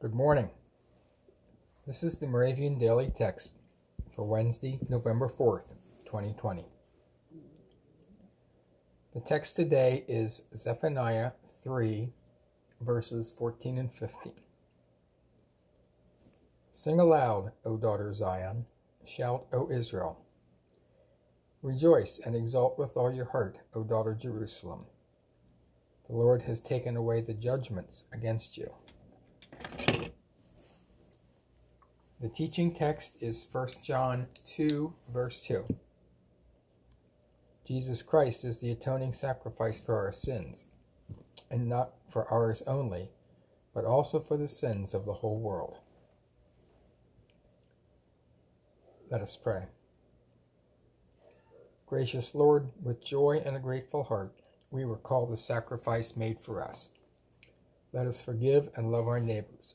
Good morning. This is the Moravian Daily Text for Wednesday, November 4th, 2020. The text today is Zephaniah 3, verses 14 and 15. Sing aloud, O daughter Zion. Shout, O Israel. Rejoice and exult with all your heart, O daughter Jerusalem. The Lord has taken away the judgments against you. The teaching text is 1 John 2, verse 2. Jesus Christ is the atoning sacrifice for our sins, and not for ours only, but also for the sins of the whole world. Let us pray. Gracious Lord, with joy and a grateful heart, we recall the sacrifice made for us. Let us forgive and love our neighbors